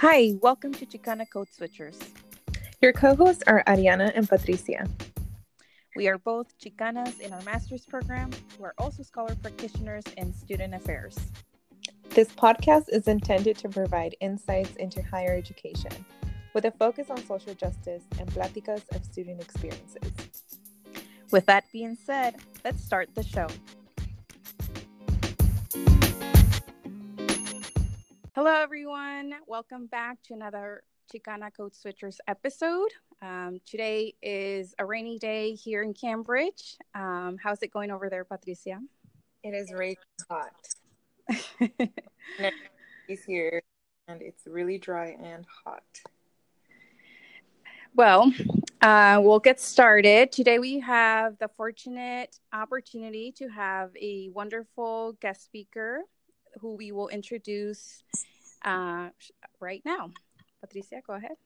Hi, welcome to Chicana Code Switchers. Your co hosts are Ariana and Patricia. We are both Chicanas in our master's program. We're also scholar practitioners in student affairs. This podcast is intended to provide insights into higher education with a focus on social justice and pláticas of student experiences. With that being said, let's start the show. Hello, everyone. Welcome back to another Chicana Code Switchers episode. Um, today is a rainy day here in Cambridge. Um, how's it going over there, Patricia? It is really hot. He's here, and it's really dry and hot. Well, uh, we'll get started. Today, we have the fortunate opportunity to have a wonderful guest speaker who we will introduce uh, right now. Patricia, go ahead.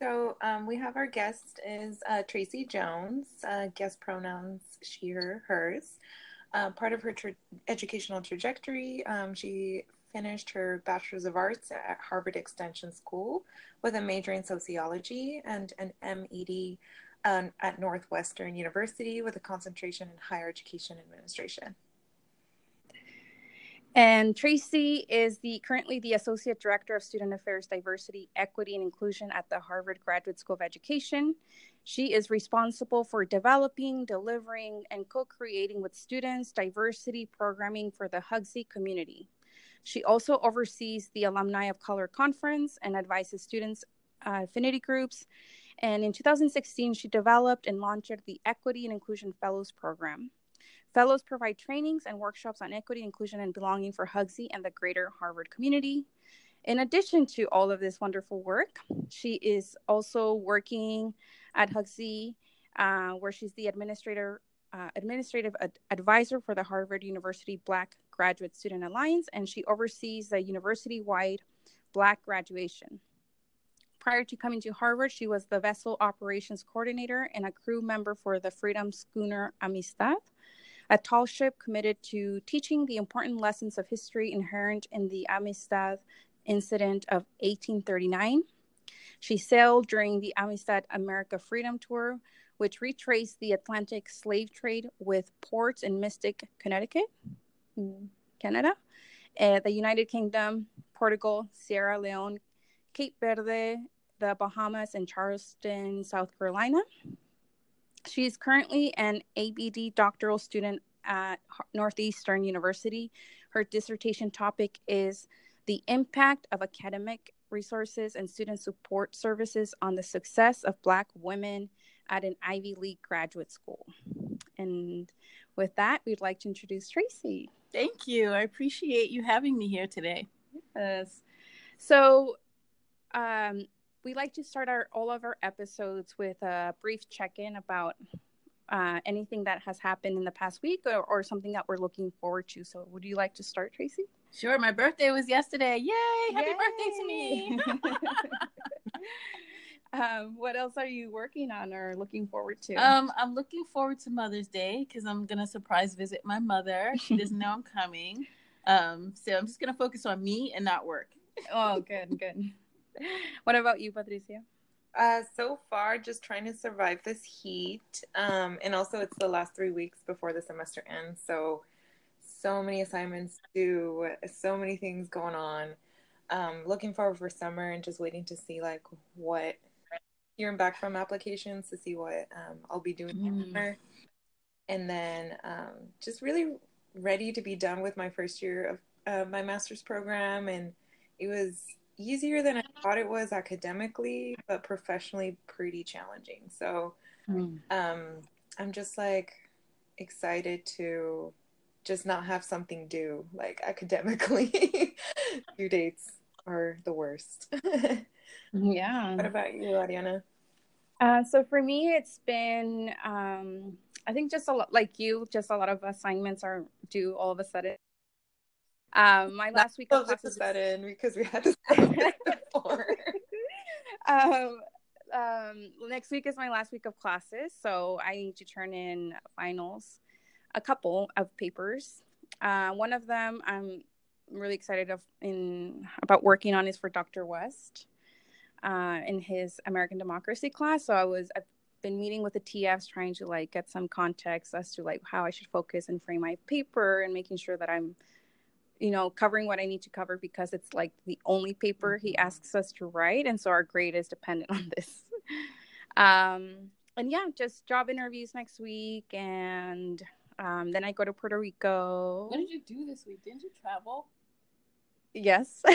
So um, we have our guest is uh, Tracy Jones. Uh, guest pronouns she, her, hers. Uh, part of her tra- educational trajectory, um, she finished her Bachelor's of Arts at Harvard Extension School with a major in sociology and an MED um, at Northwestern University with a concentration in higher education administration. And Tracy is the currently the Associate Director of Student Affairs, Diversity, Equity, and Inclusion at the Harvard Graduate School of Education. She is responsible for developing, delivering, and co creating with students diversity programming for the Hugsy community. She also oversees the Alumni of Color Conference and advises students' uh, affinity groups. And in 2016, she developed and launched the Equity and Inclusion Fellows Program. Fellows provide trainings and workshops on equity, inclusion, and belonging for Hugsy and the greater Harvard community. In addition to all of this wonderful work, she is also working at Hugsy, uh, where she's the administrator, uh, administrative ad- advisor for the Harvard University Black Graduate Student Alliance, and she oversees the university-wide Black graduation. Prior to coming to Harvard, she was the vessel operations coordinator and a crew member for the Freedom Schooner Amistad, a tall ship committed to teaching the important lessons of history inherent in the Amistad incident of 1839. She sailed during the Amistad America Freedom Tour, which retraced the Atlantic slave trade with ports in Mystic, Connecticut, Canada, uh, the United Kingdom, Portugal, Sierra Leone, Cape Verde, the Bahamas, and Charleston, South Carolina. She is currently an ABD doctoral student at Northeastern University. Her dissertation topic is the impact of academic resources and student support services on the success of Black women at an Ivy League graduate school. And with that, we'd like to introduce Tracy. Thank you. I appreciate you having me here today. Yes. So, um, we like to start our all of our episodes with a brief check-in about uh, anything that has happened in the past week or, or, something that we're looking forward to. So, would you like to start, Tracy? Sure. My birthday was yesterday. Yay! Happy Yay! birthday to me. um, what else are you working on or looking forward to? Um, I'm looking forward to Mother's Day because I'm gonna surprise visit my mother. She doesn't know I'm coming. Um, so I'm just gonna focus on me and not work. oh, good, good. What about you, Patricia? Uh, so far, just trying to survive this heat. Um, and also, it's the last three weeks before the semester ends. So, so many assignments due, so many things going on. Um, looking forward for summer and just waiting to see like what hearing back from applications to see what um, I'll be doing mm. And then um, just really ready to be done with my first year of uh, my master's program. And it was easier than I thought it was academically, but professionally pretty challenging. So mm. um, I'm just like excited to just not have something due, like academically. due dates are the worst. yeah. What about you, Ariana? Uh, so for me, it's been, um, I think just a lot like you, just a lot of assignments are due all of a sudden. Um, my last week of classes that in because we had to before. um, um, next week is my last week of classes, so I need to turn in finals, a couple of papers. Uh, one of them, I'm really excited of in about working on is for Dr. West uh, in his American Democracy class. So I was I've been meeting with the TFs trying to like get some context as to like how I should focus and frame my paper and making sure that I'm you know covering what I need to cover because it's like the only paper he mm-hmm. asks us to write and so our grade is dependent on this. Um, and yeah, just job interviews next week and um, then I go to Puerto Rico. What did you do this week? Didn't you travel? Yes.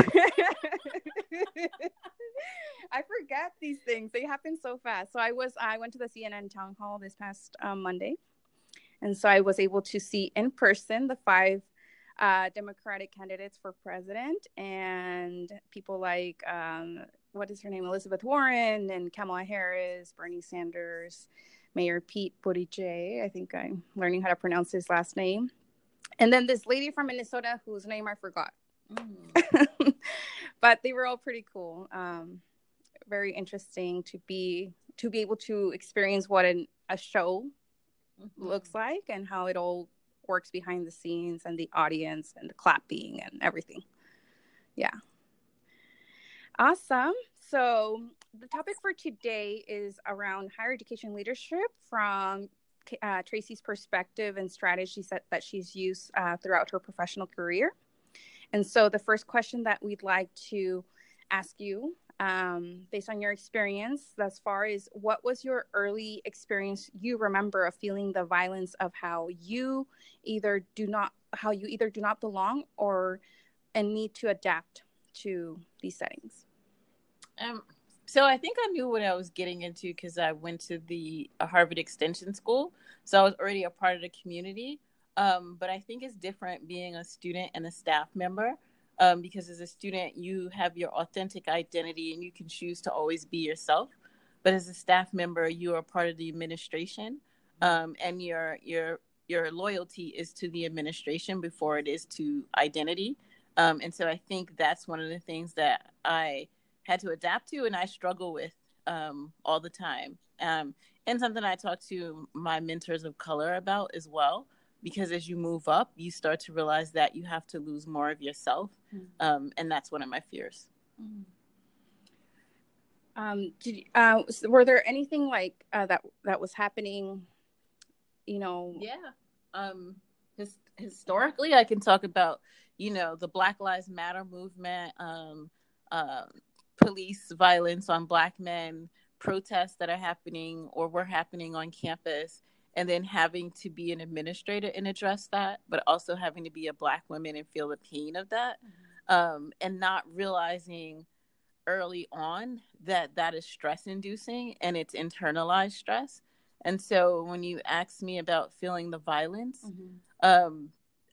I forget these things. They happen so fast. So I was I went to the CNN town hall this past um, Monday, and so I was able to see in person the five uh, Democratic candidates for president and people like um, what is her name, Elizabeth Warren and Kamala Harris, Bernie Sanders, Mayor Pete Buttigieg. I think I'm learning how to pronounce his last name. And then this lady from Minnesota whose name I forgot. Mm. but they were all pretty cool. Um, very interesting to be to be able to experience what an, a show mm-hmm. looks like and how it all works behind the scenes and the audience and the clapping and everything. Yeah. Awesome. So, the topic for today is around higher education leadership from uh, Tracy's perspective and strategies that, that she's used uh, throughout her professional career. And so, the first question that we'd like to ask you, um, based on your experience thus far, is what was your early experience you remember of feeling the violence of how you either do not, how you either do not belong or and need to adapt to these settings? Um, so I think I knew what I was getting into because I went to the Harvard Extension School, so I was already a part of the community. Um, but I think it's different being a student and a staff member um, because as a student, you have your authentic identity and you can choose to always be yourself. But as a staff member, you are part of the administration, um, and your your your loyalty is to the administration before it is to identity. Um, and so I think that's one of the things that I had to adapt to, and I struggle with um, all the time. Um, and something I talk to my mentors of color about as well because as you move up, you start to realize that you have to lose more of yourself, mm-hmm. um, and that's one of my fears. Mm-hmm. Um, did uh, were there anything like uh, that that was happening? You know, yeah. Um, his, historically, I can talk about you know the Black Lives Matter movement, um, uh, police violence on Black men, protests that are happening or were happening on campus and then having to be an administrator and address that, but also having to be a black woman and feel the pain of that, mm-hmm. um, and not realizing early on that that is stress inducing and it's internalized stress. And so when you ask me about feeling the violence, mm-hmm. um,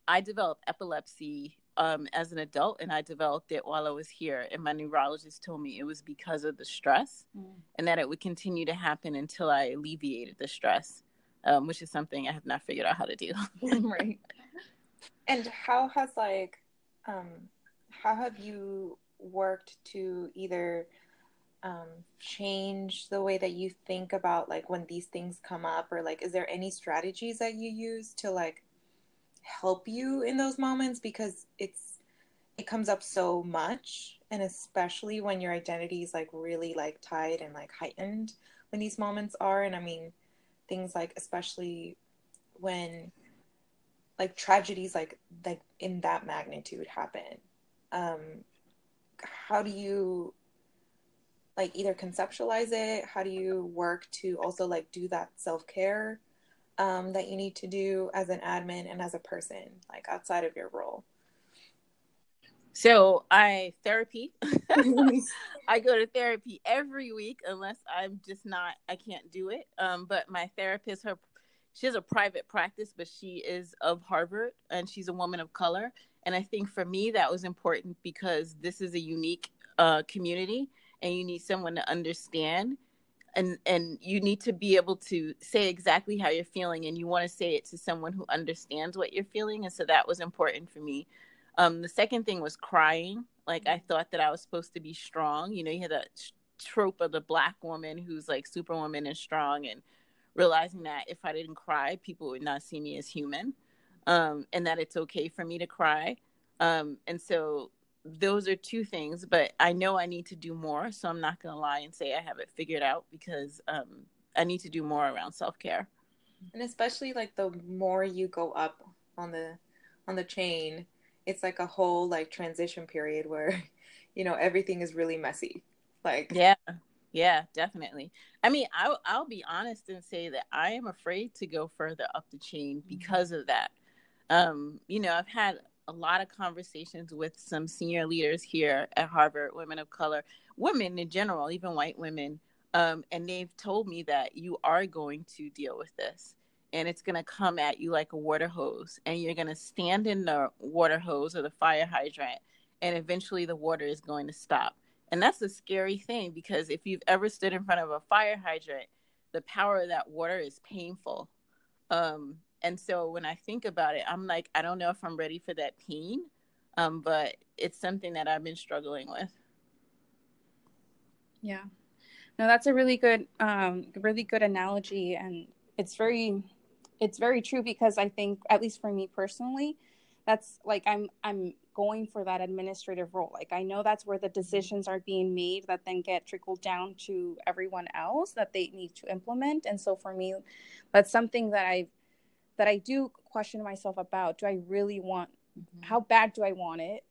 I developed epilepsy um, as an adult, and I developed it while I was here. And my neurologist told me it was because of the stress, mm. and that it would continue to happen until I alleviated the stress um, which is something I have not figured out how to do. right. And how has like, um, how have you worked to either um, change the way that you think about like when these things come up, or like, is there any strategies that you use to like help you in those moments because it's it comes up so much and especially when your identity is like really like tied and like heightened when these moments are and i mean things like especially when like tragedies like like in that magnitude happen. Um how do you like either conceptualize it? How do you work to also like do that self-care um, that you need to do as an admin and as a person like outside of your role so I therapy. I go to therapy every week unless I'm just not I can't do it. Um, but my therapist, her she has a private practice, but she is of Harvard and she's a woman of color. And I think for me that was important because this is a unique uh, community and you need someone to understand and and you need to be able to say exactly how you're feeling and you want to say it to someone who understands what you're feeling and so that was important for me um, the second thing was crying. Like I thought that I was supposed to be strong. You know, you had that trope of the black woman who's like superwoman and strong, and realizing that if I didn't cry, people would not see me as human, um, and that it's okay for me to cry. Um, and so those are two things, but I know I need to do more. So I'm not going to lie and say I have it figured out because um, I need to do more around self care. And especially like the more you go up on the on the chain, it's like a whole like transition period where you know everything is really messy. Like yeah, yeah, definitely. I mean, I'll I'll be honest and say that I am afraid to go further up the chain mm-hmm. because of that. Um, you know, I've had a lot of conversations with some senior leaders here at Harvard, women of color, women in general, even white women. Um, and they've told me that you are going to deal with this and it's going to come at you like a water hose and you're going to stand in the water hose or the fire hydrant and eventually the water is going to stop. And that's a scary thing because if you've ever stood in front of a fire hydrant the power of that water is painful. Um, and so when i think about it i'm like i don't know if i'm ready for that pain um, but it's something that i've been struggling with. Yeah. No that's a really good um, really good analogy and it's very it's very true because I think, at least for me personally, that's like I'm I'm going for that administrative role. Like I know that's where the decisions are being made that then get trickled down to everyone else that they need to implement. And so for me, that's something that I that I do question myself about. Do I really want? Mm-hmm. How bad do I want it?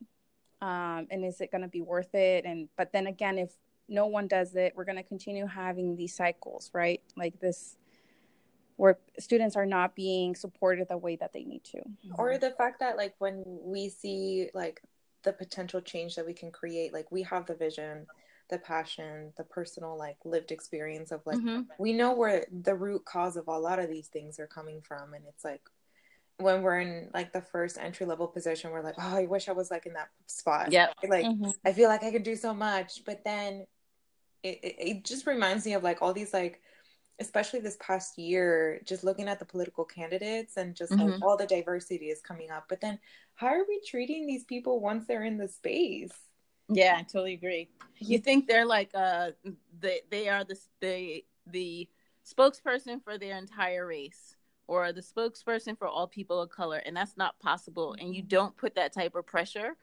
Um, and is it going to be worth it? And but then again, if no one does it, we're going to continue having these cycles, right? Like this where students are not being supported the way that they need to. Or the fact that like when we see like the potential change that we can create like we have the vision the passion the personal like lived experience of like mm-hmm. we know where the root cause of a lot of these things are coming from. And it's like when we're in like the first entry level position we're like oh i wish i was like in that spot. Yeah like mm-hmm. i feel like i could do so much. But then it, it, it just reminds me of like all these like especially this past year, just looking at the political candidates and just mm-hmm. like all the diversity is coming up. But then, how are we treating these people once they're in the space? Yeah, I totally agree. You think they're like uh they they are the the the spokesperson for their entire race or the spokesperson for all people of color and that's not possible and you don't put that type of pressure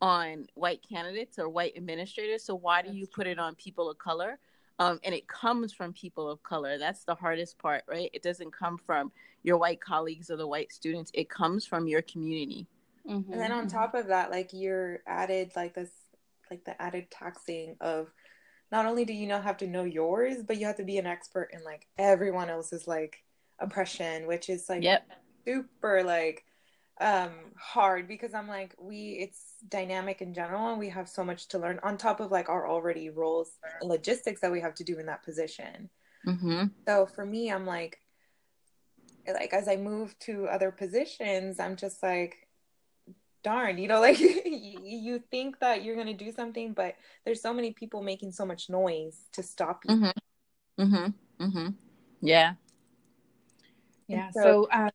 on white candidates or white administrators so why do you put it on people of color um, and it comes from people of color. That's the hardest part, right? It doesn't come from your white colleagues or the white students. It comes from your community. Mm-hmm. And then on top of that, like you're added like this, like the added taxing of not only do you not have to know yours, but you have to be an expert in like everyone else's like oppression, which is like yep. super like um hard because i'm like we it's dynamic in general and we have so much to learn on top of like our already roles and logistics that we have to do in that position mm-hmm. so for me i'm like like as i move to other positions i'm just like darn you know like you think that you're going to do something but there's so many people making so much noise to stop you mm-hmm. Mm-hmm. Mm-hmm. yeah yeah so, so uh,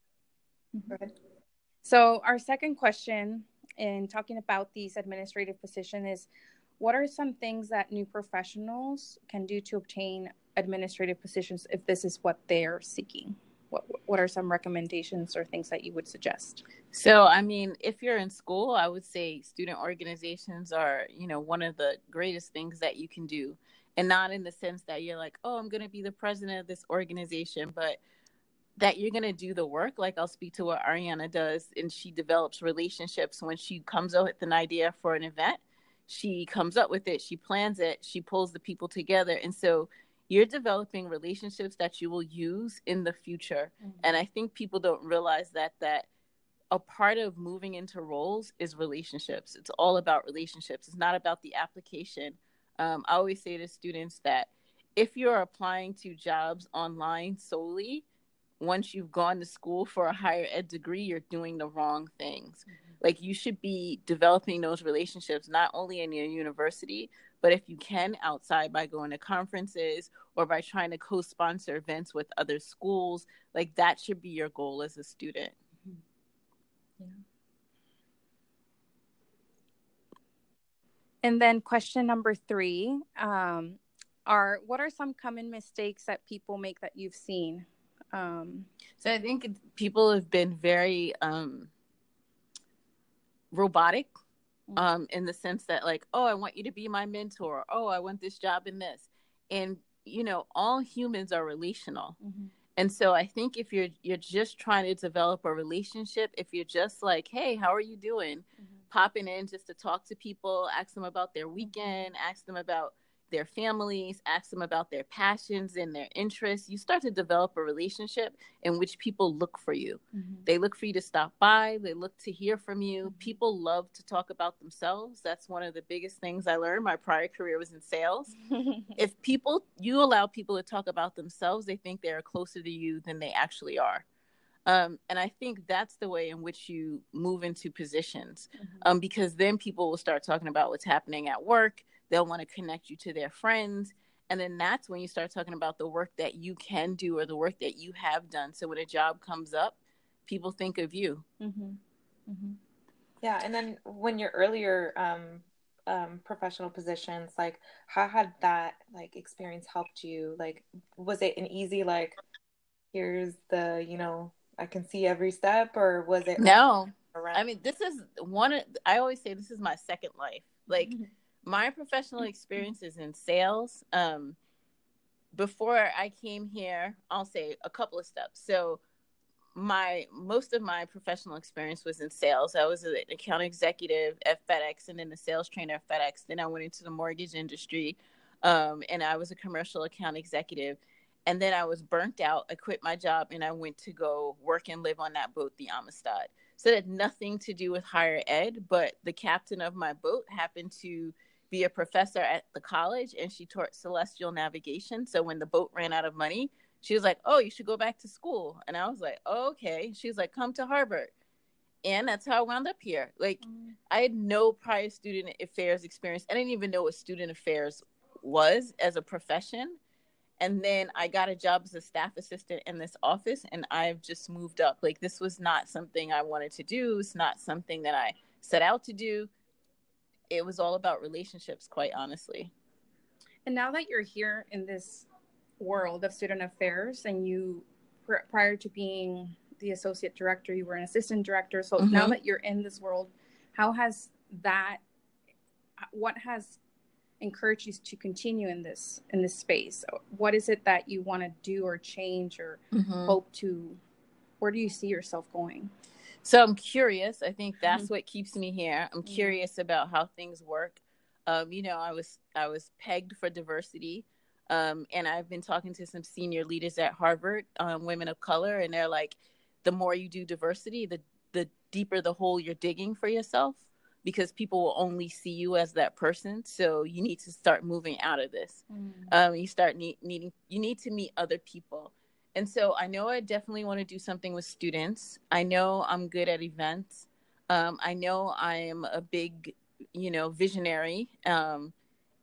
so, our second question in talking about these administrative positions is what are some things that new professionals can do to obtain administrative positions if this is what they're seeking? What, what are some recommendations or things that you would suggest? So, I mean, if you're in school, I would say student organizations are, you know, one of the greatest things that you can do. And not in the sense that you're like, oh, I'm going to be the president of this organization, but that you're going to do the work like i'll speak to what ariana does and she develops relationships. When she comes up with an idea for an event she comes up with it she plans it she pulls the people together and so you're developing relationships that you will use in the future. Mm-hmm. and i think people don't realize that that a part of moving into roles is relationships. It's all about relationships. It's not about the application. Um, i always say to students that if you're applying to jobs online solely once you've gone to school for a higher ed degree, you're doing the wrong things. Mm-hmm. Like you should be developing those relationships not only in your university, but if you can outside by going to conferences or by trying to co-sponsor events with other schools, like that should be your goal as a student. Mm-hmm. Yeah. And then question number three um, are what are some common mistakes that people make that you've seen? Um, so I think people have been very um, robotic mm-hmm. um in the sense that like oh i want you to be my mentor oh i want this job in this and you know all humans are relational mm-hmm. and so i think if you're you're just trying to develop a relationship if you're just like hey how are you doing mm-hmm. popping in just to talk to people ask them about their mm-hmm. weekend ask them about their families, ask them about their passions and their interests, you start to develop a relationship in which people look for you. Mm-hmm. They look for you to stop by, they look to hear from you. Mm-hmm. People love to talk about themselves. That's one of the biggest things I learned. My prior career was in sales. if people, you allow people to talk about themselves, they think they're closer to you than they actually are. Um, and I think that's the way in which you move into positions mm-hmm. um, because then people will start talking about what's happening at work they'll want to connect you to their friends. And then that's when you start talking about the work that you can do or the work that you have done. So when a job comes up people think of you. Mm-hmm. Mm-hmm. yeah and then when your earlier um, um, professional positions like how had that like experience helped you? Like was it an easy like here's the you know i can see every step or was it no. i mean this is one i always say this is my second life. Like mm-hmm my professional experience is in sales. Um, before i came here i'll say a couple of steps. So my most of my professional experience was in sales. I was an account executive at fedex and then a sales trainer at fedex. Then i went into the mortgage industry um, and i was a commercial account executive. And then i was burnt out. I quit my job and i went to go work and live on that boat the amistad. So it had nothing to do with higher ed but the captain of my boat happened to be a professor at the college and she taught celestial navigation. So when the boat ran out of money, she was like, Oh, you should go back to school. And I was like, oh, Okay. She's like, Come to Harvard. And that's how I wound up here. Like, mm. I had no prior student affairs experience. I didn't even know what student affairs was as a profession. And then I got a job as a staff assistant in this office, and I've just moved up. Like, this was not something I wanted to do. It's not something that I set out to do it was all about relationships, quite honestly. And now that you're here in this world of student affairs, and you prior to being the associate director, you were an assistant director. So mm-hmm. now that you're in this world, how has that? What has encouraged you to continue in this in this space? What is it that you want to do or change or mm-hmm. hope to? Where do you see yourself going? So I'm curious. I think that's mm-hmm. what keeps me here. I'm mm-hmm. curious about how things work. Um, you know, I was I was pegged for diversity, um, and I've been talking to some senior leaders at Harvard, um, women of color, and they're like, the more you do diversity, the the deeper the hole you're digging for yourself, because people will only see you as that person. So you need to start moving out of this. Mm. you start need, needing you need to meet other people and so I know I definitely want to do something with students. I know I'm good at events. Um, I know I am a big, you know, visionary um,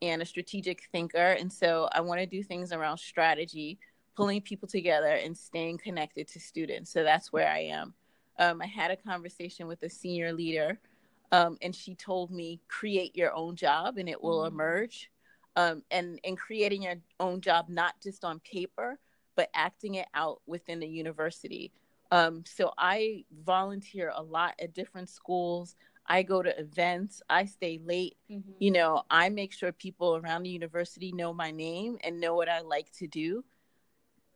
and a strategic thinker. And so I want to do things around strategy, pulling people together and staying connected to students. So that's where I am. Um, I had a conversation with a senior leader, um, and she told me, create your own job and it will mm-hmm. emerge. Um, and, and creating your own job, not just on paper, but acting it out within the university. Um, so I volunteer a lot at different schools. I go to events. I stay late. Mm-hmm. You know, I make sure people around the university know my name and know what I like to do.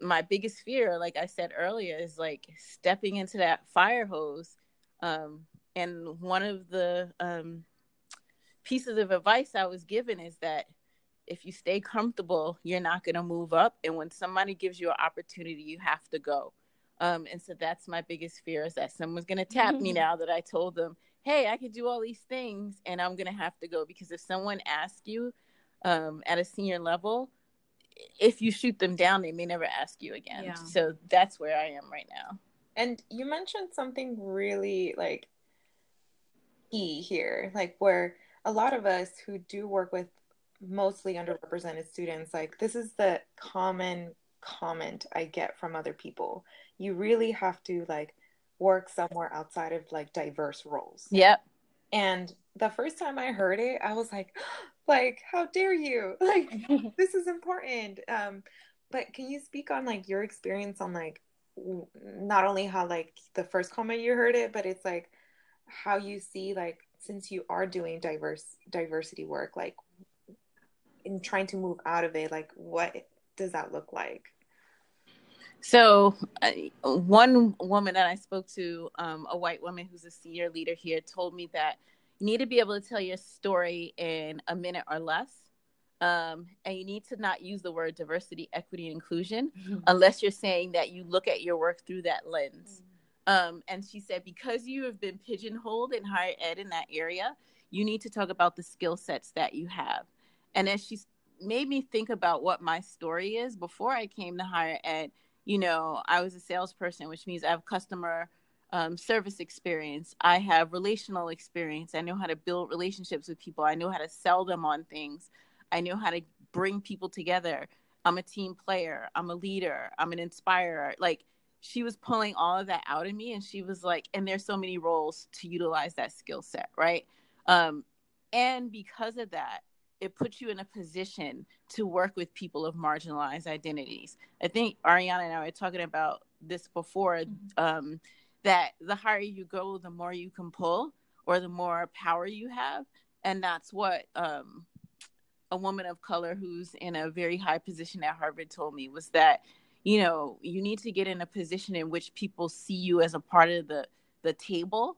My biggest fear, like I said earlier, is like stepping into that fire hose. Um, and one of the um, pieces of advice I was given is that if you stay comfortable, you're not going to move up. And when somebody gives you an opportunity, you have to go. Um, and so that's my biggest fear is that someone's going to tap me now that I told them, hey, I could do all these things and I'm going to have to go. Because if someone asks you um, at a senior level, if you shoot them down, they may never ask you again. Yeah. So that's where I am right now. And you mentioned something really like key here, like where a lot of us who do work with mostly underrepresented students like this is the common comment i get from other people. You really have to like work somewhere outside of like diverse roles. Yep. And the first time i heard it i was like like how dare you? Like this is important. Um but can you speak on like your experience on like not only how like the first comment you heard it but it's like how you see like since you are doing diverse diversity work like in trying to move out of it like what does that look like so uh, one woman that i spoke to um, a white woman who's a senior leader here told me that you need to be able to tell your story in a minute or less um, and you need to not use the word diversity equity and inclusion mm-hmm. unless you're saying that you look at your work through that lens mm-hmm. um, and she said because you have been pigeonholed in higher ed in that area you need to talk about the skill sets that you have and as she made me think about what my story is before i came to higher ed you know i was a salesperson which means i have customer um, service experience i have relational experience i know how to build relationships with people i know how to sell them on things I know how to bring people together. I'm a team player. I'm a leader. I'm an inspirer. Like she was pulling all of that out of me and she was like, and there's so many roles to utilize that skill set, right? Um, and because of that, it puts you in a position to work with people of marginalized identities. I think Ariana and I were talking about this before mm-hmm. um, that the higher you go, the more you can pull or the more power you have. And that's what um, a woman of color who's in a very high position at Harvard told me was that you know you need to get in a position in which people see you as a part of the the table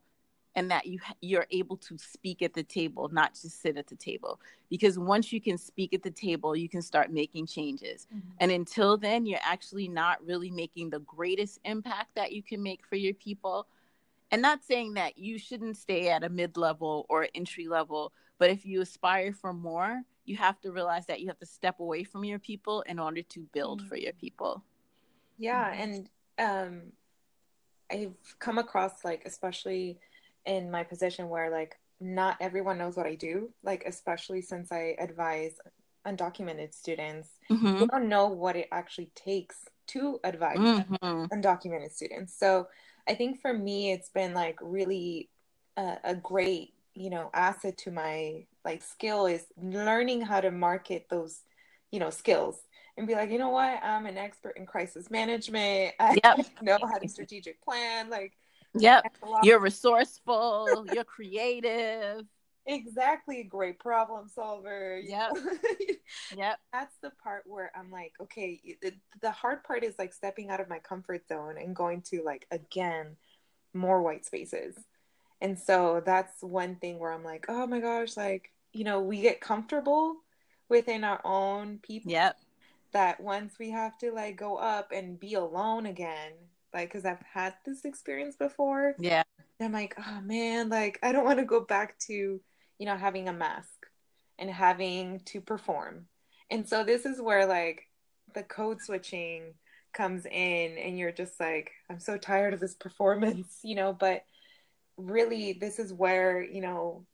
and that you you're able to speak at the table not just sit at the table because once you can speak at the table you can start making changes mm-hmm. and until then you're actually not really making the greatest impact that you can make for your people and not saying that you shouldn't stay at a mid-level or entry level but if you aspire for more you have to realize that you have to step away from your people in order to build mm-hmm. for your people. Yeah, and um I've come across like especially in my position where like not everyone knows what I do, like especially since I advise undocumented students. Mm-hmm. They don't know what it actually takes to advise mm-hmm. undocumented students. So I think for me it's been like really a, a great, you know, asset to my like skill is learning how to market those you know skills and be like you know what i'm an expert in crisis management i yep. know how to strategic plan like yep. You're resourceful. You're creative. Exactly. Great problem solver yep. Yep. That's the part where i'm like okay the, the hard part is like stepping out of my comfort zone and going to like again more white spaces. And so that's one thing where I'm like, oh my gosh, like, you know, we get comfortable within our own people. Yep. That once we have to like go up and be alone again, like, because I've had this experience before. Yeah. I'm like, oh man, like, I don't want to go back to, you know, having a mask and having to perform. And so this is where like the code switching comes in, and you're just like, I'm so tired of this performance, you know, but really this is where you know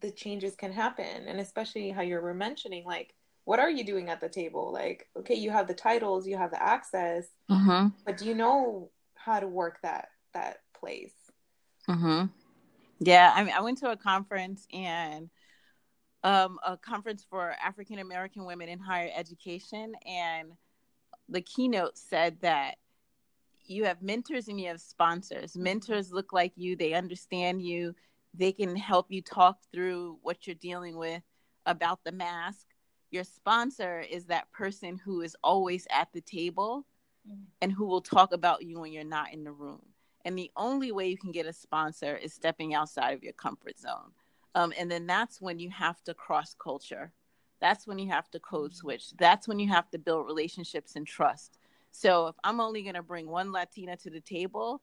the changes can happen and especially how you were mentioning like what are you doing at the table like okay you have the titles you have the access mm-hmm. but do you know how to work that that place mm-hmm. yeah i mean i went to a conference and um, a conference for african american women in higher education and the keynote said that you have mentors and you have sponsors. Mentors look like you, they understand you, they can help you talk through what you're dealing with about the mask. Your sponsor is that person who is always at the table mm-hmm. and who will talk about you when you're not in the room. And the only way you can get a sponsor is stepping outside of your comfort zone. Um, and then that's when you have to cross culture. That's when you have to code mm-hmm. switch. That's when you have to build relationships and trust so if I'm only going to bring one Latina to the table,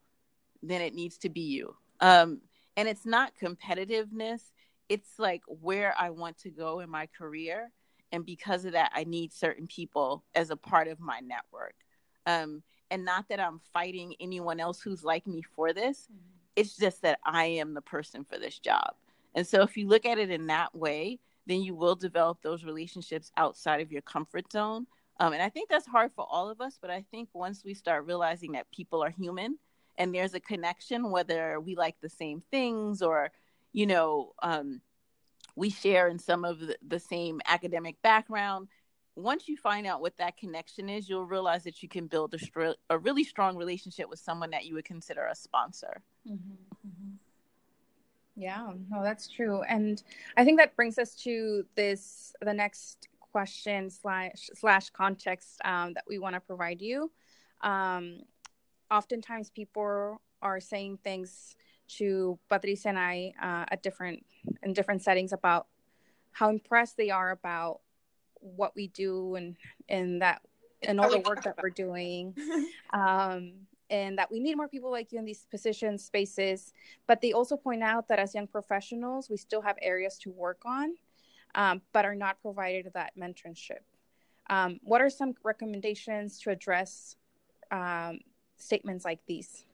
then it needs to be you. Um, and it's not competitiveness, it's like where I want to go in my career. And because of that, I need certain people as a part of my network. Um, and not that I'm fighting anyone else who's like me for this, mm-hmm. it's just that I am the person for this job. And so if you look at it in that way, then you will develop those relationships outside of your comfort zone um, and I think that's hard for all of us, but I think once we start realizing that people are human and there's a connection, whether we like the same things or, you know, um, we share in some of the, the, same academic background. Once you find out what that connection is, you'll realize that you can build a, str- a really strong relationship with someone that you would consider a sponsor. Mm-hmm. Mm-hmm. Yeah, no, that's true. And I think that brings us to this the next question slash slash context um, that we want to provide you. Um, oftentimes people are saying things to Patricia and I uh, at different in different settings about how impressed they are about what we do and and that and all the work that we're doing um, and that we need more people like you in these positions spaces. But they also point out that as young professionals we still have areas to work on um, but are not provided that mentorship. Um, what are some recommendations to address um, statements like these?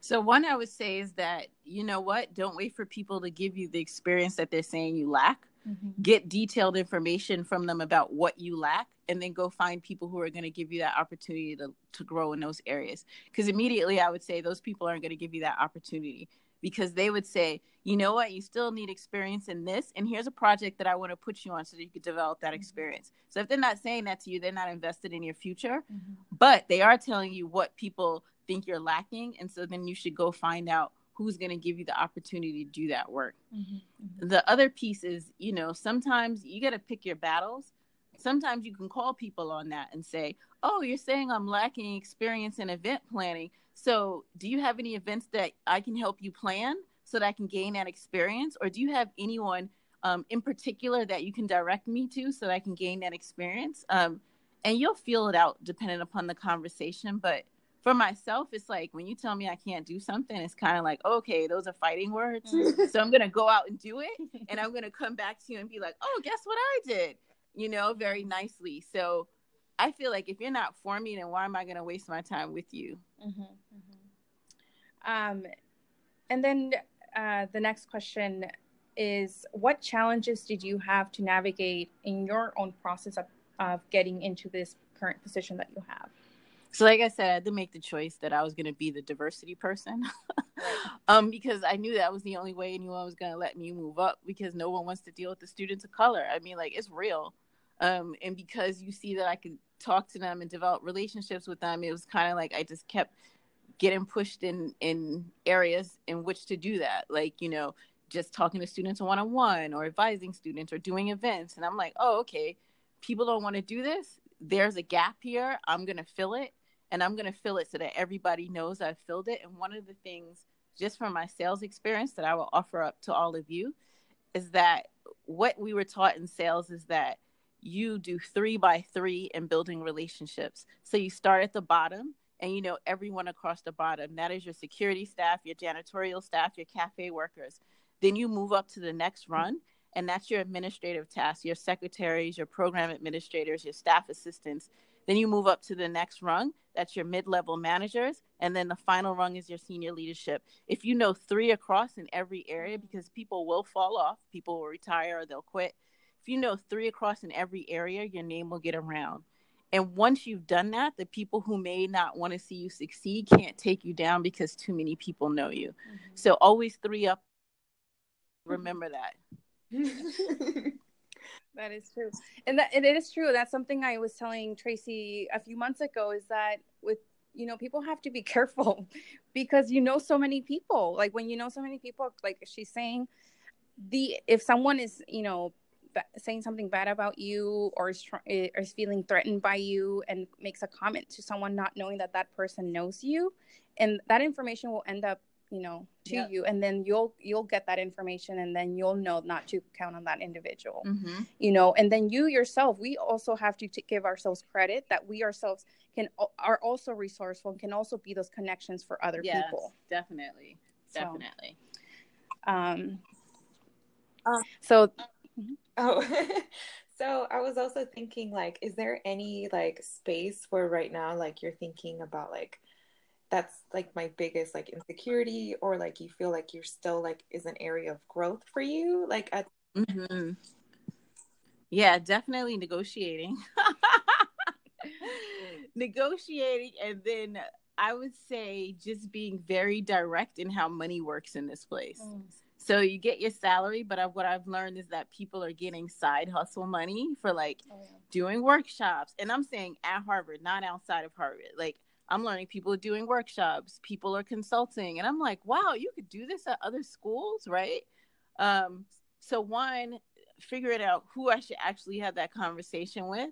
So one I would say is that you know what, don't wait for people to give you the experience that they're saying you lack. Mm-hmm. Get detailed information from them about what you lack and then go find people who are going to give you that opportunity to, to grow in those areas. Because immediately I would say those people aren't going to give you that opportunity because they would say, you know what, you still need experience in this. And here's a project that I want to put you on so that you could develop that mm-hmm. experience. So if they're not saying that to you, they're not invested in your future, mm-hmm. but they are telling you what people think you're lacking. And so then you should go find out who's going to give you the opportunity to do that work. Mm-hmm, mm-hmm. The other piece is, you know, sometimes you got to pick your battles. Sometimes you can call people on that and say, "Oh, you're saying I'm lacking experience in event planning. So, do you have any events that I can help you plan so that I can gain that experience or do you have anyone um, in particular that you can direct me to so that I can gain that experience?" Um, and you'll feel it out depending upon the conversation, but for myself, it's like when you tell me I can't do something, it's kind of like, okay, those are fighting words. Mm. so I'm going to go out and do it. and I'm going to come back to you and be like, oh, guess what I did? You know, very nicely. So I feel like if you're not for me, then why am I going to waste my time with you? Mm-hmm, mm-hmm. Um, and then uh, the next question is what challenges did you have to navigate in your own process of, of getting into this current position that you have? So, like I said, I had to make the choice that I was going to be the diversity person, um, because I knew that was the only way anyone was going to let me move up. Because no one wants to deal with the students of color. I mean, like it's real, um, and because you see that I could talk to them and develop relationships with them, it was kind of like I just kept getting pushed in in areas in which to do that. Like you know, just talking to students one on one, or advising students, or doing events, and I'm like, oh, okay, people don't want to do this. There's a gap here. I'm going to fill it and I'm going to fill it so that everybody knows I've filled it. And one of the things, just from my sales experience, that I will offer up to all of you is that what we were taught in sales is that you do three by three in building relationships. So you start at the bottom and you know everyone across the bottom. That is your security staff, your janitorial staff, your cafe workers. Then you move up to the next run, and that's your administrative tasks, your secretaries, your program administrators, your staff assistants. Then you move up to the next rung. That's your mid level managers. And then the final rung is your senior leadership. If you know three across in every area, because people will fall off, people will retire or they'll quit. If you know three across in every area, your name will get around. And once you've done that, the people who may not want to see you succeed can't take you down because too many people know you. Mm-hmm. So always three up. Remember that. That is true. And that it is true. That's something I was telling Tracy a few months ago is that with you know, people have to be careful because you know so many people. Like when you know so many people, like she's saying, the if someone is, you know, saying something bad about you or is, eh, or is feeling threatened by you and makes a comment to someone not knowing that that person knows you and that information will end up you know to yep. you and then you'll you'll get that information and then you'll know not to count on that individual mm-hmm. you know and then you yourself we also have to t- give ourselves credit that we ourselves can are also resourceful and can also be those connections for other yes, people definitely definitely so, um uh, so mm-hmm. oh so i was also thinking like is there any like space where right now like you're thinking about like that's like my biggest like insecurity or like you feel like you're still like is an area of growth for you like at mm-hmm. yeah definitely negotiating negotiating and then i would say just being very direct in how money works in this place mm. so you get your salary but what i've learned is that people are getting side hustle money for like oh, yeah. doing workshops and i'm saying at harvard not outside of harvard like I'm learning people are doing workshops, people are consulting, and I'm like, wow, you could do this at other schools, right? Um, so one, figuring out who I should actually have that conversation with,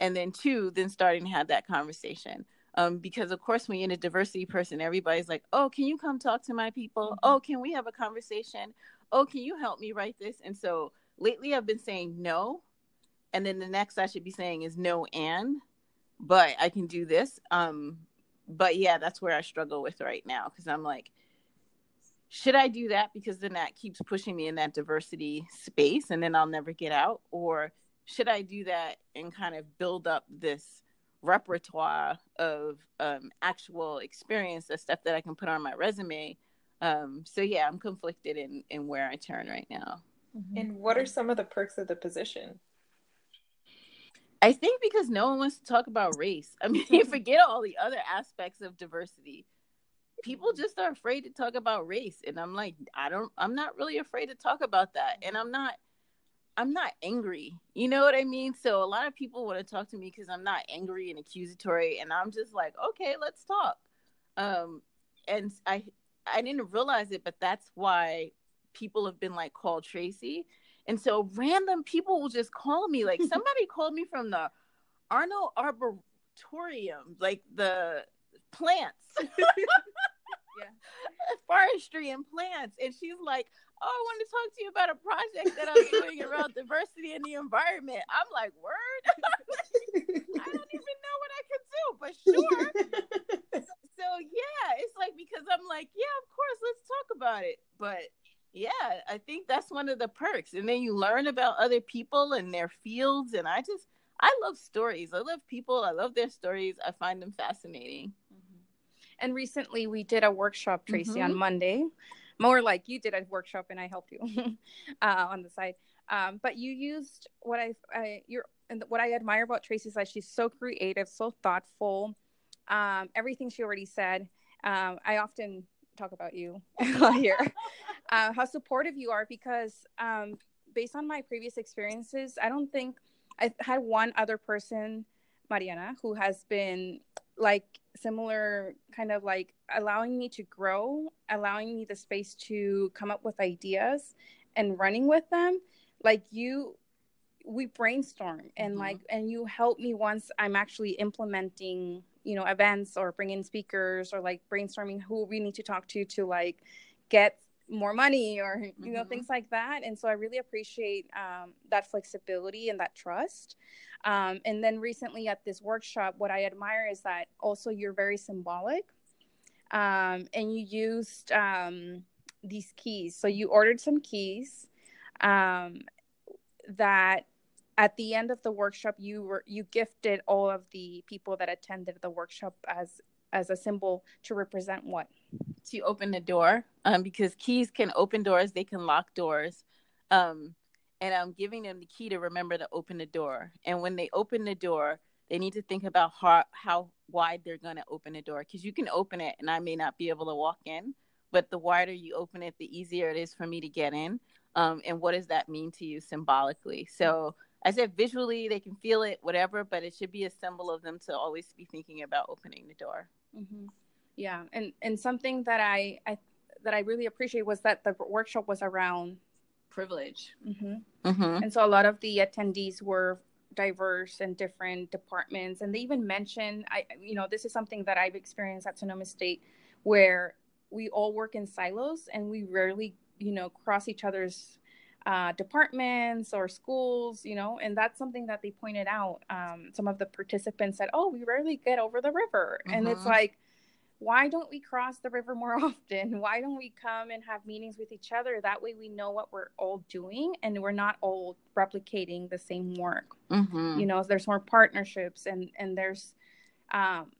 and then two, then starting to have that conversation. Um, because of course, when you're in a diversity person, everybody's like, "Oh, can you come talk to my people? Mm-hmm. Oh, can we have a conversation? Oh, can you help me write this?" And so lately, I've been saying no, and then the next I should be saying is no and, but I can do this. Um, but yeah, that's where I struggle with right now because I'm like, should I do that because then that keeps pushing me in that diversity space and then I'll never get out? Or should I do that and kind of build up this repertoire of um, actual experience, the stuff that I can put on my resume? Um, so yeah, I'm conflicted in, in where I turn right now. Mm-hmm. And what are some of the perks of the position? I think because no one wants to talk about race. I mean, you forget all the other aspects of diversity. People just are afraid to talk about race and i'm like i don't i'm not really afraid to talk about that and i'm not i'm not angry. You know what i mean? So a lot of people want to talk to me because i'm not angry and accusatory and i'm just like okay let's talk. Um and i i didn't realize it but that's why people have been like call tracy and so random people will just call me like somebody called me from the arnold arboretum like the plants yeah. forestry and plants. And she's like, Oh, I want to talk to you about a project that I'm doing around diversity in the environment. I'm like, Word? I don't even know what I could do, but sure. so, yeah, it's like, because I'm like, Yeah, of course, let's talk about it. But yeah, I think that's one of the perks. And then you learn about other people and their fields. And I just, I love stories. I love people. I love their stories. I find them fascinating. And recently we did a workshop, Tracy, mm-hmm. on Monday. More like you did a workshop and I helped you uh, on the side. Um, but you used what I, I you're, and what I admire about Tracy is that she's so creative, so thoughtful. Um, everything she already said. Um, I often talk about you here, uh, how supportive you are because um, based on my previous experiences, I don't think I've had one other person, Mariana, who has been like similar kind of like allowing me to grow allowing me the space to come up with ideas and running with them like you we brainstorm and mm-hmm. like and you help me once i'm actually implementing you know events or bringing speakers or like brainstorming who we need to talk to to like get more money or you mm-hmm. know things like that. And so i really appreciate um, that flexibility and that trust. Um, and then recently at this workshop what i admire is that also you're very symbolic. Um, and you used um, these keys. So you ordered some keys um, that at the end of the workshop you were you gifted all of the people that attended the workshop as as a symbol to represent what to open the door um, because keys can open doors, they can lock doors. Um, and I'm giving them the key to remember to open the door. And when they open the door, they need to think about how, how wide they're going to open the door because you can open it and I may not be able to walk in, but the wider you open it, the easier it is for me to get in. Um, and what does that mean to you symbolically? So I said visually, they can feel it, whatever, but it should be a symbol of them to always be thinking about opening the door. Mm-hmm yeah and and something that i i that i really appreciate was that the workshop was around privilege mm-hmm. Mm-hmm. and so a lot of the attendees were diverse and different departments and they even mentioned i you know this is something that i've experienced at sonoma state where we all work in silos and we rarely you know cross each other's uh, departments or schools, you know, and that's something that they pointed out. Um, some of the participants said, "Oh, we rarely get over the river," mm-hmm. and it's mm-hmm. like, why don't we cross the river more often? Why don't we come and have meetings with each other? That way we know what we're all doing and we're not all replicating the same work. Mm-hmm. You know, there's more partnerships and and there's um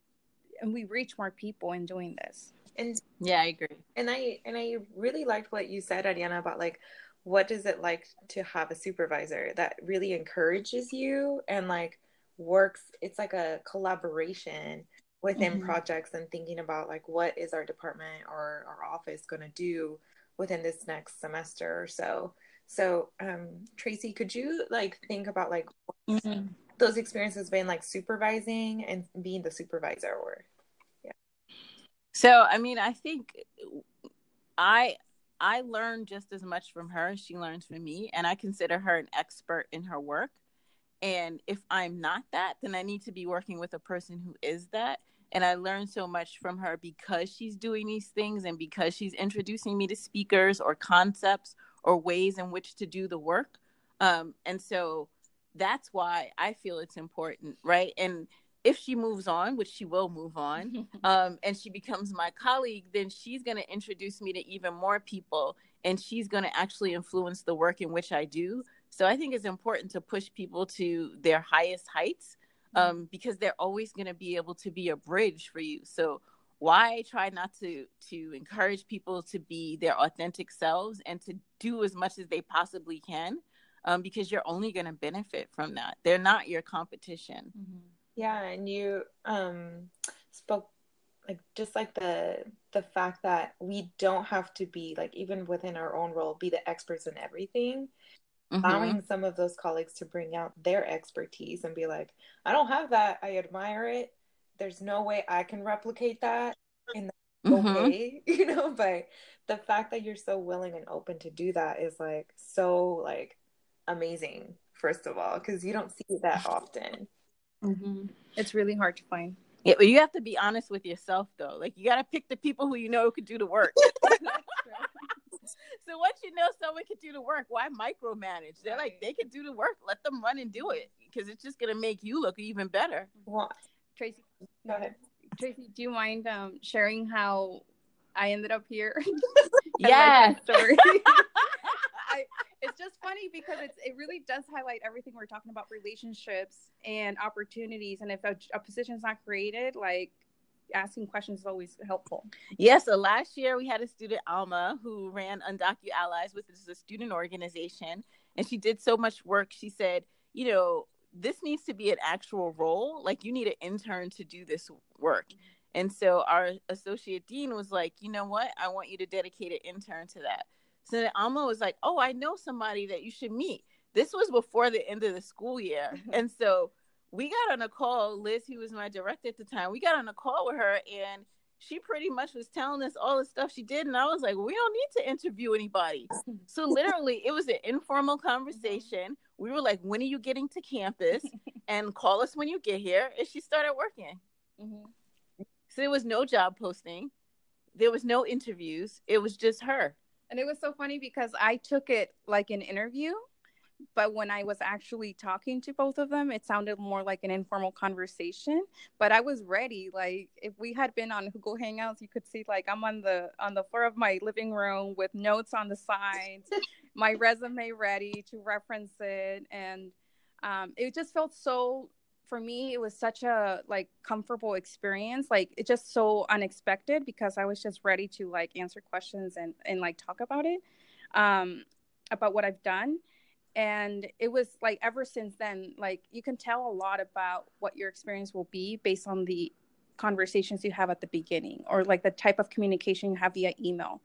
and we reach more people in doing this. And yeah, I agree. And I and I really liked what you said, Ariana, about like what is it like to have a supervisor that really encourages you and like works it's like a collaboration within mm-hmm. projects and thinking about like what is our department or our office going to do within this next semester or so so um tracy could you like think about like mm-hmm. those experiences being like supervising and being the supervisor or yeah? So, I mean, I think I I learn just as much from her as she learns from me, and I consider her an expert in her work. And if I'm not that, then I need to be working with a person who is that. And I learned so much from her because she's doing these things and because she's introducing me to speakers or concepts or ways in which to do the work. Um, and so that's why I feel it's important, right? And if she moves on, which she will move on, um, and she becomes my colleague, then she's going to introduce me to even more people and she's going to actually influence the work in which I do. So I think it's important to push people to their highest heights mm-hmm. um, because they're always going to be able to be a bridge for you. So why try not to to encourage people to be their authentic selves and to do as much as they possibly can um, because you're only going to benefit from that. They're not your competition. Mm-hmm. Yeah, and you um, spoke like just like the the fact that we don't have to be like even within our own role be the experts in everything. Mm-hmm. Allowing some of those colleagues to bring out their expertise and be like, I don't have that. I admire it. There's no way I can replicate that in the mm-hmm. way, you know. But the fact that you're so willing and open to do that is like so like amazing. First of all, because you don't see that often. Mm-hmm. It's really hard to find. Yeah, but you have to be honest with yourself though. Like you got to pick the people who you know could do the work. so once you know someone can do the work, why micromanage? They're like they can do the work. Let them run and do it because it's just gonna make you look even better. Well, Tracy, go ahead. Tracy, do you mind um, sharing how I ended up here? yeah, story. I, it's just funny because it's it really does highlight everything we're talking about relationships and opportunities. And if a, a position is not created like asking questions is always helpful. Yes yeah, so last year we had a student alma who ran undocu allies which is a student organization. And she did so much work. She said you know this needs to be an actual role. Like you need an intern to do this work. And so our associate dean was like you know what? I want you to dedicate an intern to that so then Alma was like, "Oh, I know somebody that you should meet." This was before the end of the school year, and so we got on a call. Liz, who was my director at the time, we got on a call with her, and she pretty much was telling us all the stuff she did, and I was like, "We don't need to interview anybody." so literally, it was an informal conversation. We were like, "When are you getting to campus?" and call us when you get here. And she started working. Mm-hmm. So there was no job posting. There was no interviews. It was just her. And it was so funny because I took it like an interview, but when I was actually talking to both of them, it sounded more like an informal conversation. But I was ready. Like if we had been on Google Hangouts, you could see like I'm on the on the floor of my living room with notes on the sides, my resume ready to reference it, and um, it just felt so for me it was such a like comfortable experience like it's just so unexpected because i was just ready to like answer questions and and like talk about it um about what i've done. And it was like ever since then like you can tell a lot about what your experience will be based on the conversations you have at the beginning or like the type of communication you have via email.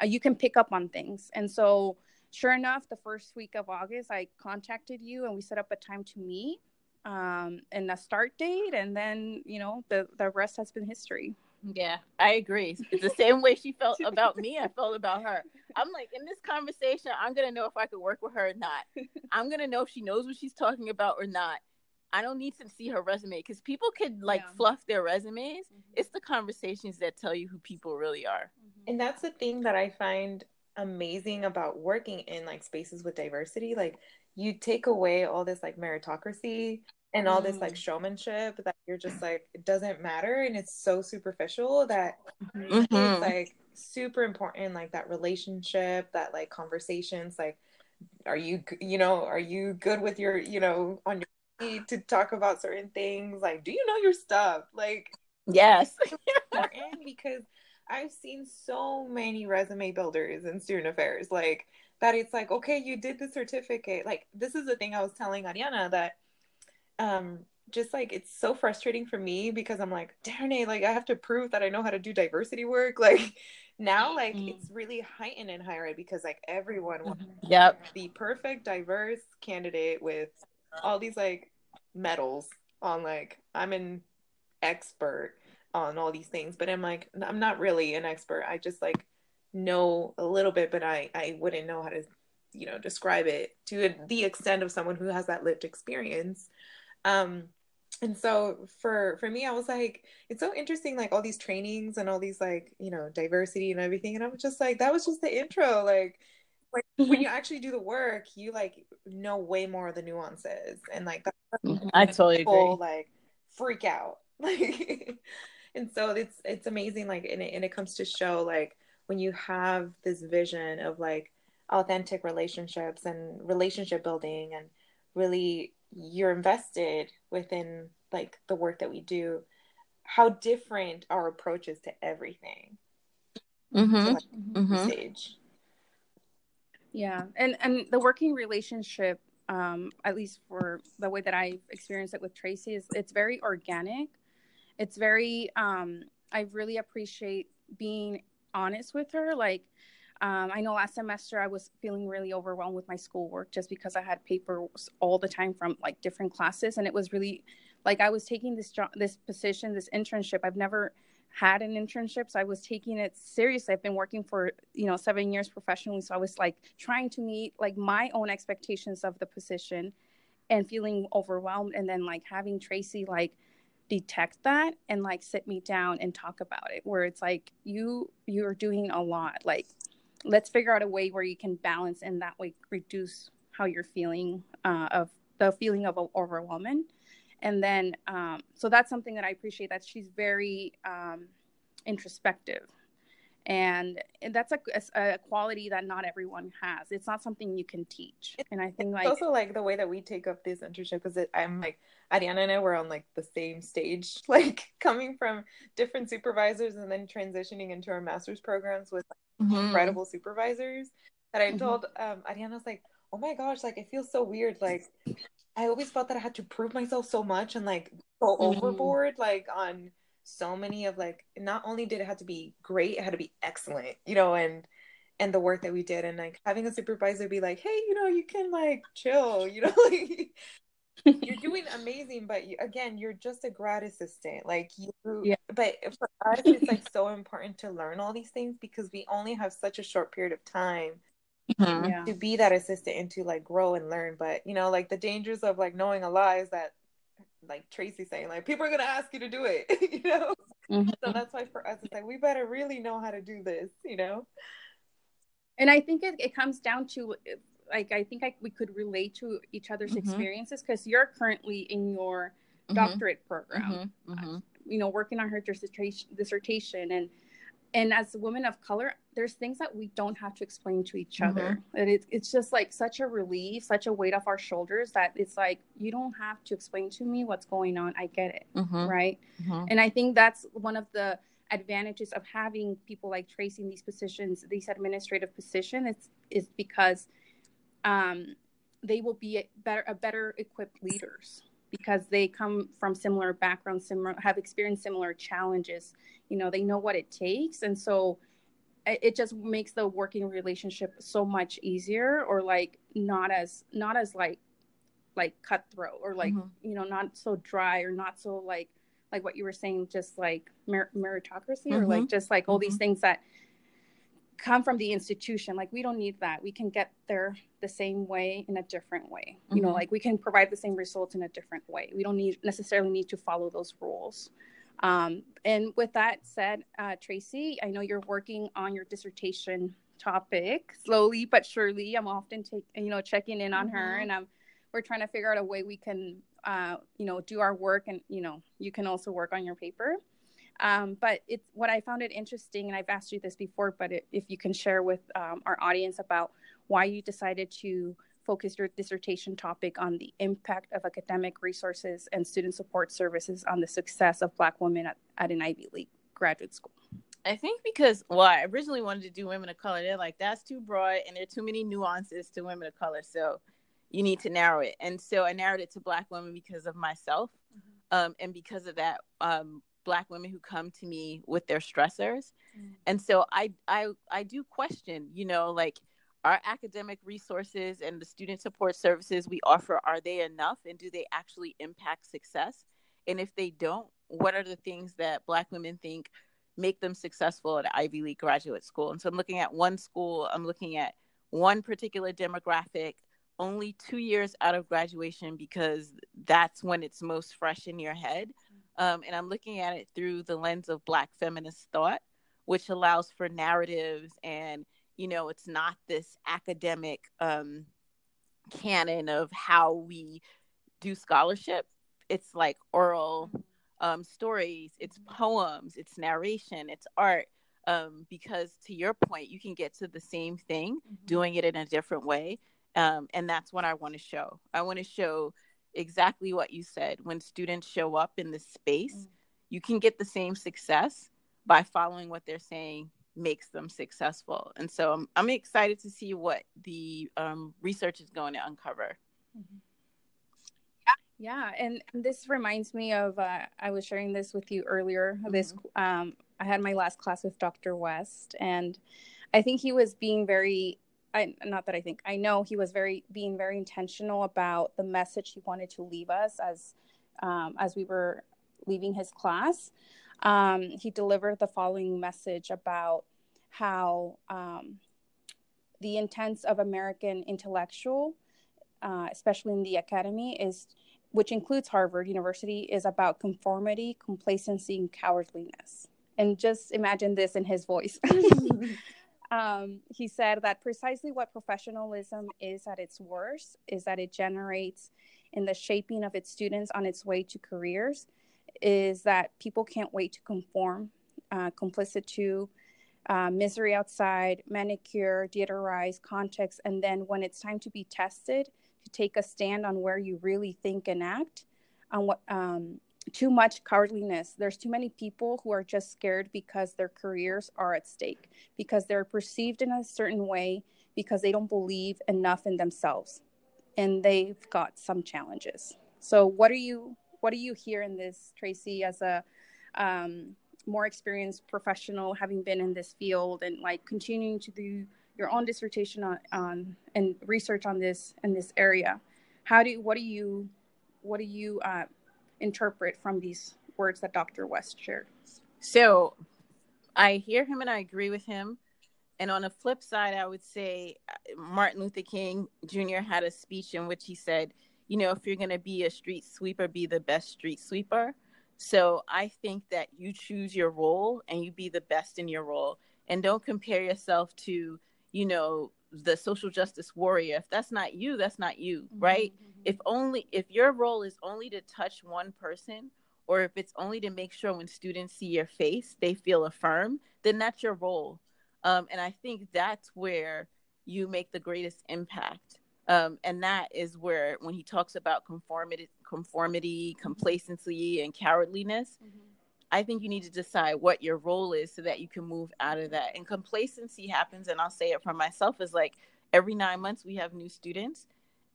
Uh, you can pick up on things. And so sure enough the first week of august i contacted you and we set up a time to meet um, and a start date, and then you know the the rest has been history. Yeah, I agree. It's the same way she felt about me. I felt about her. I'm like, in this conversation, I'm gonna know if I could work with her or not. I'm gonna know if she knows what she's talking about or not. I don't need to see her resume because people could like yeah. fluff their resumes. Mm-hmm. It's the conversations that tell you who people really are. Mm-hmm. And that's the thing that I find amazing about working in like spaces with diversity. Like you take away all this like meritocracy and all this like mm. showmanship that you're just like it doesn't matter and it's so superficial that mm-hmm. it's like super important like that relationship that like conversations like are you you know are you good with your you know on your feet to talk about certain things like do you know your stuff like yes because i've seen so many resume builders in student affairs like that it's like okay you did the certificate like this is the thing i was telling ariana that um just like it's so frustrating for me because i'm like darn it like i have to prove that i know how to do diversity work like now like mm-hmm. it's really heightened in higher ed because like everyone mm-hmm. wants yep the perfect diverse candidate with all these like medals on like i'm an expert on all these things, but I'm like, I'm not really an expert. I just like know a little bit, but I I wouldn't know how to, you know, describe it to the extent of someone who has that lived experience. Um, and so for for me, I was like, it's so interesting, like all these trainings and all these like you know diversity and everything, and I was just like, that was just the intro, like. When, when you actually do the work, you like know way more of the nuances, and like that's I totally people, agree. Like freak out, like and so it's it's amazing like and it, and it comes to show like when you have this vision of like authentic relationships and relationship building and really you're invested within like the work that we do how different our approach is to everything. Mm-hmm. to, like, mm-hmm. stage. Yeah. And and the working relationship um at least for the way that i experienced it with tracy is it's very organic. It's very um i really appreciate being honest with her like um, I know last semester I was feeling really overwhelmed with my schoolwork just because I had papers all the time from like different classes, and it was really like I was taking this job, this position, this internship. I've never had an internship, so I was taking it seriously. I've been working for you know seven years professionally, so I was like trying to meet like my own expectations of the position, and feeling overwhelmed, and then like having Tracy like detect that and like sit me down and talk about it where it's like you you're doing a lot. Like let's figure out a way where you can balance and that way reduce how you're feeling uh, of the feeling of overwhelming. And then um, so that's something that i appreciate that she's very um, introspective and, and that's a, a, quality that not everyone has it's not something you can teach and i think like it's also like the way that we take up this internship because i'm like ariana and i were on like the same stage like coming from different supervisors and then transitioning into our master's programs with mm-hmm. incredible supervisors that i mm-hmm. told um ariana was like oh my gosh like it feels so weird like i always felt that i had to prove myself so much and like go mm-hmm. overboard like on so many of like not only did it have to be great, it had to be excellent, you know, and and the work that we did and like having a supervisor be like, hey, you know, you can like chill, you know, like you're doing amazing, but you, again, you're just a grad assistant. Like you, yeah. but for us, it's like so important to learn all these things because we only have such a short period of time mm-hmm. to be that assistant and to like grow and learn. But you know, like the dangers of like knowing a lot is that like Tracy saying, like people are gonna ask you to do it, you know. Mm-hmm. So that's why for us, it's like we better really know how to do this, you know. And I think it, it comes down to like I think I, we could relate to each other's mm-hmm. experiences because you're currently in your mm-hmm. doctorate program, mm-hmm. Mm-hmm. you know, working on her dissertation, dissertation and and as a woman of color there's things that we don't have to explain to each mm-hmm. other and it, it's just like such a relief such a weight off our shoulders that it's like you don't have to explain to me what's going on i get it mm-hmm. right mm-hmm. and i think that's one of the advantages of having people like tracy in these positions these administrative positions is, is because um, they will be a better, a better equipped leaders because they come from similar backgrounds, similar have experienced similar challenges. You know, they know what it takes, and so it just makes the working relationship so much easier, or like not as not as like like cutthroat, or like mm-hmm. you know not so dry, or not so like like what you were saying, just like mer- meritocracy, mm-hmm. or like just like all mm-hmm. these things that come from the institution like we don't need that we can get there the same way in a different way mm-hmm. you know mm-hmm. like we can provide the same results in a different way we don't need necessarily need to follow those rules um, and with that said uh, tracy i know you're working on your dissertation topic slowly but surely i'm often take you know checking in on mm-hmm. her and i'm we're trying to figure out a way we can uh, you know do our work and you know you can also work on your paper um, but it's what I found it interesting, and I've asked you this before, but it, if you can share with um, our audience about why you decided to focus your dissertation topic on the impact of academic resources and student support services on the success of Black women at, at an Ivy League graduate school. I think because well, I originally wanted to do women of color. They're like that's too broad, and there are too many nuances to women of color. So you need to narrow it. And so I narrowed it to Black women because of myself, mm-hmm. um, and because of that, um, black women who come to me with their stressors mm. and so i i i do question you know like our academic resources and the student support services we offer are they enough and do they actually impact success and if they don't what are the things that Black women think make them successful at Ivy League graduate school. And so I'm looking at one school, I'm looking at one particular demographic only two years out of graduation because that's when it's most fresh in your head. Um, and I'm looking at it through the lens of Black feminist thought, which allows for narratives and, you know, it's not this academic um, canon of how we do scholarship. It's like oral um, stories, it's poems, it's narration, it's art. Um, because to your point, you can get to the same thing mm-hmm. doing it in a different way. Um, and that's what I want to show. I want to show exactly what you said. When students show up in this space, mm-hmm. you can get the same success by following what they're saying makes them successful. And so I'm, I'm excited to see what the um, research is going to uncover. Mm-hmm. Yeah, and this reminds me of uh, I was sharing this with you earlier. Mm-hmm. This um, I had my last class with Dr. West, and I think he was being very. I, not that I think I know he was very being very intentional about the message he wanted to leave us as um, as we were leaving his class. Um, he delivered the following message about how um, the intents of American intellectual, uh, especially in the academy, is which includes Harvard University, is about conformity, complacency, and cowardliness. And just imagine this in his voice. um, he said that precisely what professionalism is at its worst is that it generates in the shaping of its students on its way to careers, is that people can't wait to conform, uh, complicit to, uh, misery outside, manicure, deodorize, context, and then when it's time to be tested, to take a stand on where you really think and act on what um, too much cowardliness. There's too many people who are just scared because their careers are at stake because they're perceived in a certain way because they don't believe enough in themselves and they've got some challenges. So what are you what do you hear in this tracy as a um, more experienced professional having been in this field and like continuing to do your own dissertation on, on and research on this in this area? How do what do you what do you uh, interpret from these words that dr west shared. So i hear him and i agree with him. And on the flip side i would say uh, martin luther king jr had a speech in which he said you know if you're going to be a street sweeper be the best street sweeper. So i think that you choose your role and you be the best in your role. And don't compare yourself to you know the social justice warrior if that's not you that's not you mm-hmm, right mm-hmm. if only if your role is only to touch one person or if it's only to make sure when students see your face they feel affirmed then that's your role um, and i think that's where you make the greatest impact um, and that is where when he talks about conformity conformity complacency and cowardliness mm-hmm. I think you need to decide what your role is so that you can move out of that. And complacency happens, and I'll say it for myself, is like every nine months we have new students,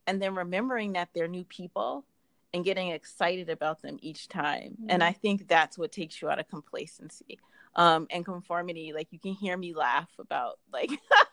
and then remembering that they're new people and getting excited about them each time. Mm-hmm. And I think that's what takes you out of complacency um, and conformity. Like you can hear me laugh about like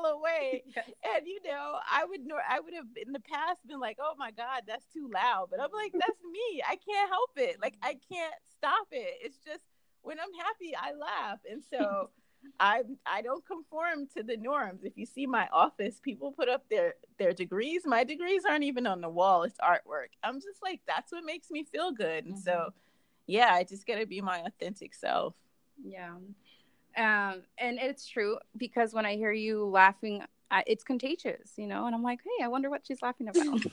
mile away. Yes. And you know, I would know I would have in the past been like, "Oh my god, that's too loud." But I'm like, "That's me. I can't help it. Like I can't stop it. It's just when I'm happy, I laugh." And so I I don't conform to the norms. If you see my office, people put up their their degrees. My degrees aren't even on the wall. It's artwork. I'm just like that's what makes me feel good. And mm-hmm. so yeah, I just got to be my authentic self. Yeah. Um, and it's true because when I hear you laughing, it's contagious, you know, and I'm like, hey, I wonder what she's laughing about.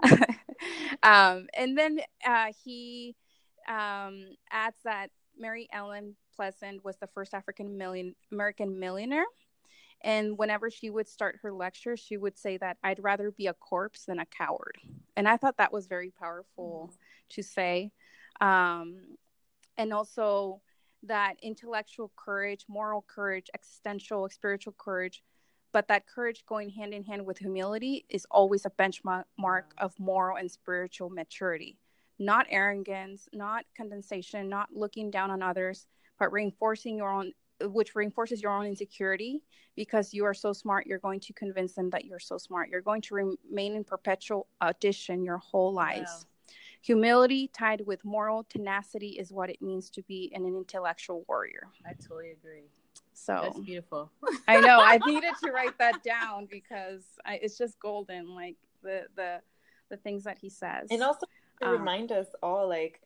um, and then uh, he um, adds that Mary Ellen Pleasant was the first African million American millionaire. And whenever she would start her lecture, she would say that I'd rather be a corpse than a coward. And I thought that was very powerful mm-hmm. to say. Um, and also, that intellectual courage, moral courage, existential, spiritual courage, but that courage going hand in hand with humility is always a benchmark of moral and spiritual maturity. Not arrogance, not condensation, not looking down on others, but reinforcing your own, which reinforces your own insecurity because you are so smart, you're going to convince them that you're so smart. You're going to remain in perpetual audition your whole lives. Wow. Humility tied with moral tenacity is what it means to be an intellectual warrior. I totally agree. So That's beautiful. I know I needed to write that down because I, it's just golden, like the the the things that he says. And also to Um, remind us all, like,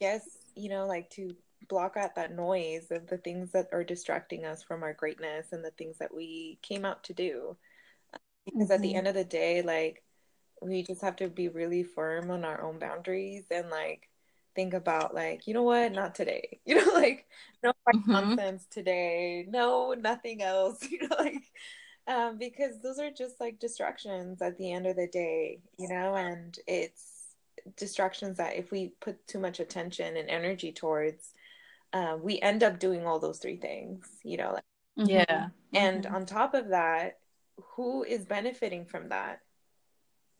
yes, you know, like to block out that noise of the things that are distracting us from our greatness and the things that we came out to do. Because at the Mhm. end of the day, like, we just have to be really firm on our own boundaries and like think about like, you know what, not today. You know, like no Mhm. nonsense today, no nothing else. You know, like um, because those are just like distractions at the end of the day, you know, and it's distractions that if we put too much attention and energy towards, uh, we end up doing all those three things, you know. Like, Yeah. and Mhm. on top of that, who is benefiting from that?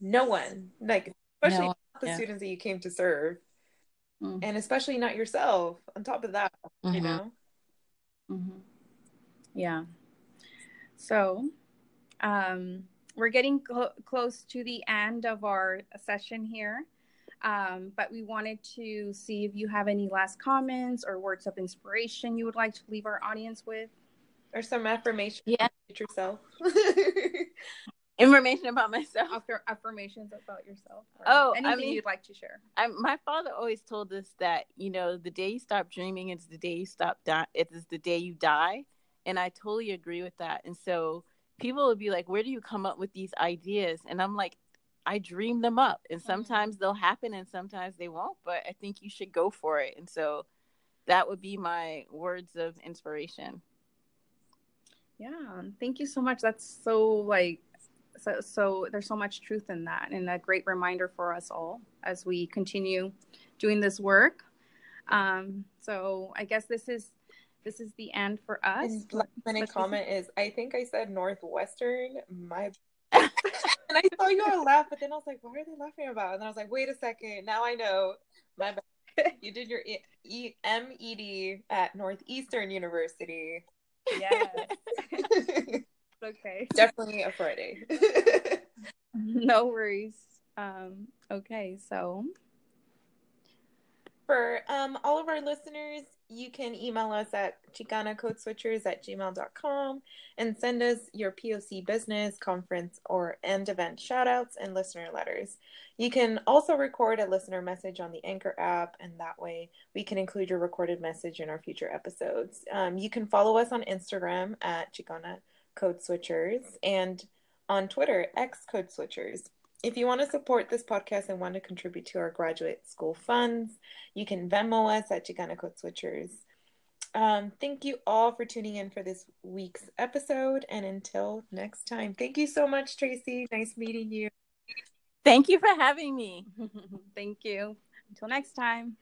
No one. Like, especially No, not the yeah. students that you came to serve, Mhm. and especially not yourself. On top of that, you Mhm. know. Mhm. Yeah. So, um, we're getting clo- close to the end of our session here. Um, but we wanted to see if you have any last comments or words of inspiration you would like to leave our audience with. Or some affirmation Yeah. yourself. Information about myself. Affir- affirmations about yourself. Oh, I anything mean- you'd like to share. I, my father always told us that you know the day you stop dreaming is the day you stop die. It is the day you die, and I totally agree with that. And so people would be like, "Where do you come up with these ideas?" And I'm like, "I dream them up, and mm-hmm. sometimes they'll happen, and sometimes they won't. But I think you should go for it." And so that would be my words of inspiration. Yeah, thank you so much. That's so like so so there's so much truth in that and a great reminder for us all as we continue doing this work. Um so I guess this is this is the end for us. And last minute Let's comment is, I think I said Northwestern. My and I saw you all laugh, but then I was like, what are they laughing about? And then I was like, wait a second, now I know. My bad. You did your E- E- MED at Northeastern University. Yes. okay. Definitely a Friday. No worries. Um okay, so For um, all of our listeners, you can email us at chicanacodeswitchers at gmail.com and send us your POC business, conference, or end event shoutouts and listener letters. You can also record a listener message on the Anchor app, and that way we can include your recorded message in our future episodes. Um, you can follow us on Instagram at Chicana Code Switchers and on Twitter, X Code Switchers. If you want to support this podcast and want to contribute to our graduate school funds, you can Venmo us at Chicana Code Switchers. Um, thank you all for tuning in for this week's episode. And until next time, thank you so much, Tracy. Nice meeting you. Thank you for having me. thank you. Until next time.